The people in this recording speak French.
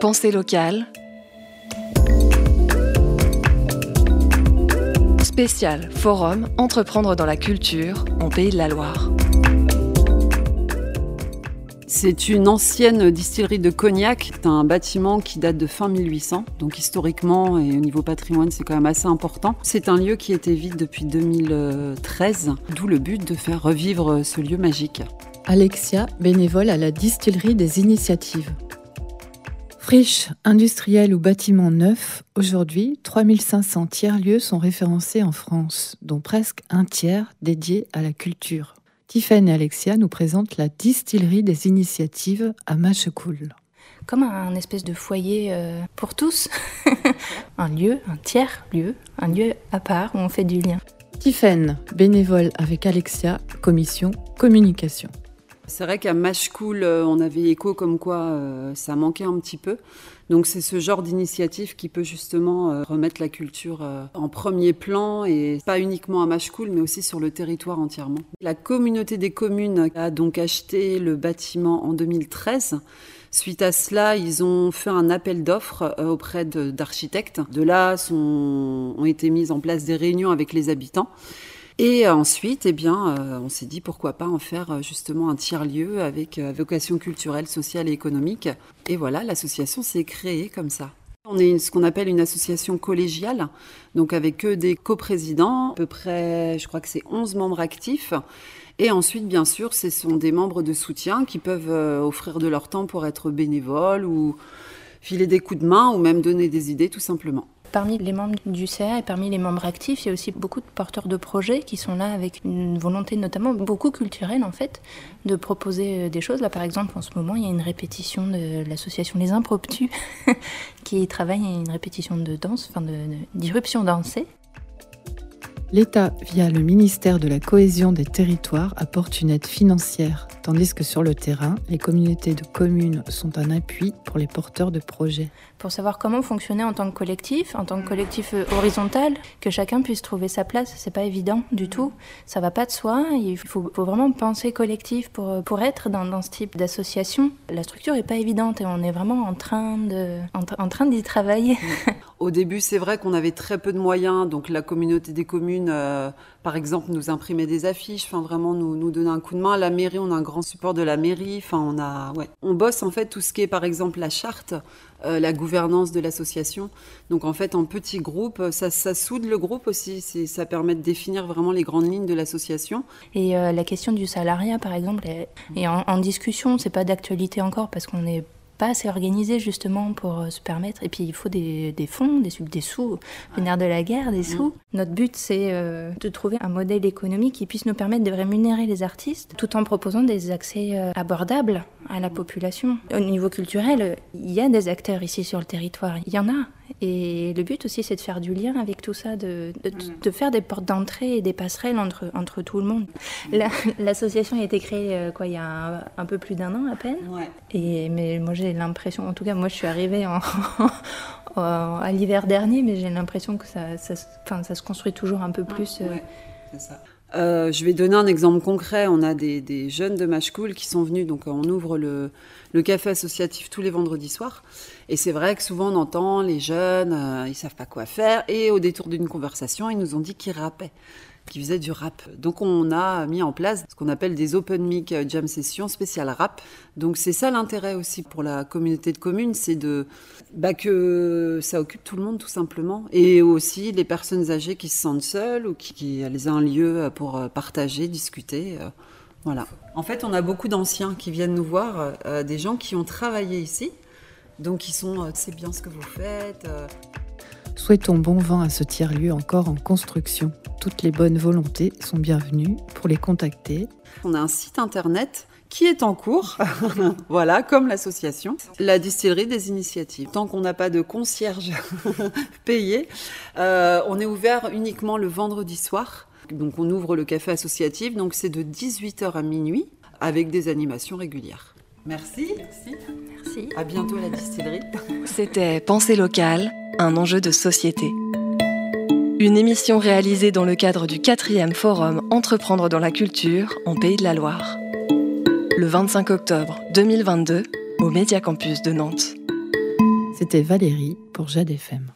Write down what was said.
Pensée locale. Spécial Forum Entreprendre dans la culture en Pays de la Loire. C'est une ancienne distillerie de cognac. C'est un bâtiment qui date de fin 1800. Donc historiquement et au niveau patrimoine, c'est quand même assez important. C'est un lieu qui était vide depuis 2013, d'où le but de faire revivre ce lieu magique. Alexia, bénévole à la distillerie des initiatives. Friche, industrielle ou bâtiment neuf, aujourd'hui, 3500 tiers-lieux sont référencés en France, dont presque un tiers dédié à la culture. Tiffany et Alexia nous présentent la distillerie des initiatives à Machecoul. Comme un espèce de foyer euh, pour tous, un lieu, un tiers-lieu, un lieu à part où on fait du lien. Tiffany, bénévole avec Alexia, commission communication. C'est vrai qu'à Mashcool, euh, on avait écho comme quoi euh, ça manquait un petit peu. Donc c'est ce genre d'initiative qui peut justement euh, remettre la culture en premier plan et pas uniquement à Mashcool mais aussi sur le territoire entièrement. La communauté des communes a donc acheté le bâtiment en 2013. Suite à cela, ils ont fait un appel d'offres auprès d'architectes. De, là sont, ont été mises en place des réunions avec les habitants. Et ensuite, eh bien, euh, on s'est dit pourquoi pas en faire euh, justement un tiers-lieu avec euh, vocation culturelle, sociale et économique. Et voilà, l'association s'est créée comme ça. On est ce qu'on appelle une association collégiale, donc avec que des coprésidents, à peu près, je crois que c'est 11 membres actifs. Et ensuite, bien sûr, ce sont des membres de soutien qui peuvent offrir de leur temps pour être bénévoles ou filer des coups de main ou même donner des idées tout simplement. Parmi les membres du CA et parmi les membres actifs, il y a aussi beaucoup de porteurs de projets qui sont là avec une volonté notamment beaucoup culturelle en fait de proposer euh, des choses. Là par exemple en ce moment il y a une répétition de l'association Les Impromptus qui travaille à une répétition de danse, enfin d'irruption dansée. L'État, via le ministère de la Cohésion des Territoires, apporte une aide financière, tandis que sur le terrain, les communautés de communes sont un appui pour les porteurs de projets pour savoir comment fonctionner en tant que collectif, en tant que collectif euh, horizontal, que chacun puisse trouver sa place. C'est pas évident du tout. Ça va pas de soi. Il faut, vraiment penser collectif pour, euh, être dans, ce type d'association. La structure est pas évidente et on est vraiment en, train d'y travailler. Au début, c'est vrai qu'on avait très peu de moyens, donc la communauté des communes, euh, par exemple, nous imprimait des affiches, enfin vraiment nous, donnait un coup de main. La mairie, on a un grand support de la mairie, enfin on a, ouais. On bosse en fait tout ce qui est, par exemple, la charte. Euh, la gouvernance de l'association. Donc en fait, en petits groupes, ça, soude le groupe aussi. Ça permet de définir vraiment les grandes lignes de l'association. Et euh, la question du salariat, par exemple, est, en, en discussion. C'est pas d'actualité encore parce qu'on est pas assez organisé justement pour euh, se permettre. Et puis il faut des, des fonds, des, des sous, le nerf de la guerre, des mm. sous. Notre but c'est euh, de trouver un modèle économique qui puisse nous permettre de rémunérer les artistes tout en proposant des accès euh, abordables à la population. Au niveau culturel, il y a des acteurs ici sur le territoire, il y en a. Et le but aussi, c'est de faire du lien avec tout ça, de, de, mm. faire des portes d'entrée et des passerelles entre, entre tout le monde. L'association a été créée euh, quoi, il y a un, peu plus d'un an à peine. Et, mais moi, j'ai l'impression, en tout cas, moi, je suis arrivée en, à l'hiver dernier, mais j'ai l'impression que ça, ça, ça, se construit toujours un peu plus. Euh. c'est ça. Euh, je vais donner un exemple concret. On a des, jeunes de Mashcool qui sont venus, donc on ouvre le, le, café associatif tous les vendredis soirs. Et c'est vrai que souvent on entend les jeunes, euh, ils savent pas quoi faire. Et au détour d'une conversation, ils nous ont dit qu'ils rappaient qui faisait du rap. Donc on a mis en place ce qu'on appelle des open mic jam sessions spéciales rap. Donc c'est ça l'intérêt aussi pour la communauté de communes, c'est de bah, que ça occupe tout le monde tout simplement, et aussi les personnes âgées qui se sentent seules ou qui, qui elles un lieu pour euh, partager, discuter. Euh, voilà. En fait, on a beaucoup d'anciens qui viennent nous voir, euh, des gens qui ont travaillé ici, donc ils sont c'est bien ce que vous faites. Souhaitons bon vent à ce tiers-lieu encore en construction. Toutes les bonnes volontés sont bienvenues pour les contacter. On a un site internet qui est en cours, voilà, comme l'association, la distillerie des initiatives. Tant qu'on n'a pas de concierge payé, euh, on est ouvert uniquement le vendredi soir. Donc on ouvre le café associatif, donc c'est de 18h à minuit, avec des animations régulières. Merci. Merci. Merci. À bientôt à la distillerie. C'était Pensée locale un enjeu de société. Une émission réalisée dans le cadre du quatrième forum Entreprendre dans la culture en Pays de la Loire. Le 25 octobre 2022 au Média Campus de Nantes. C'était Valérie pour Jade FM.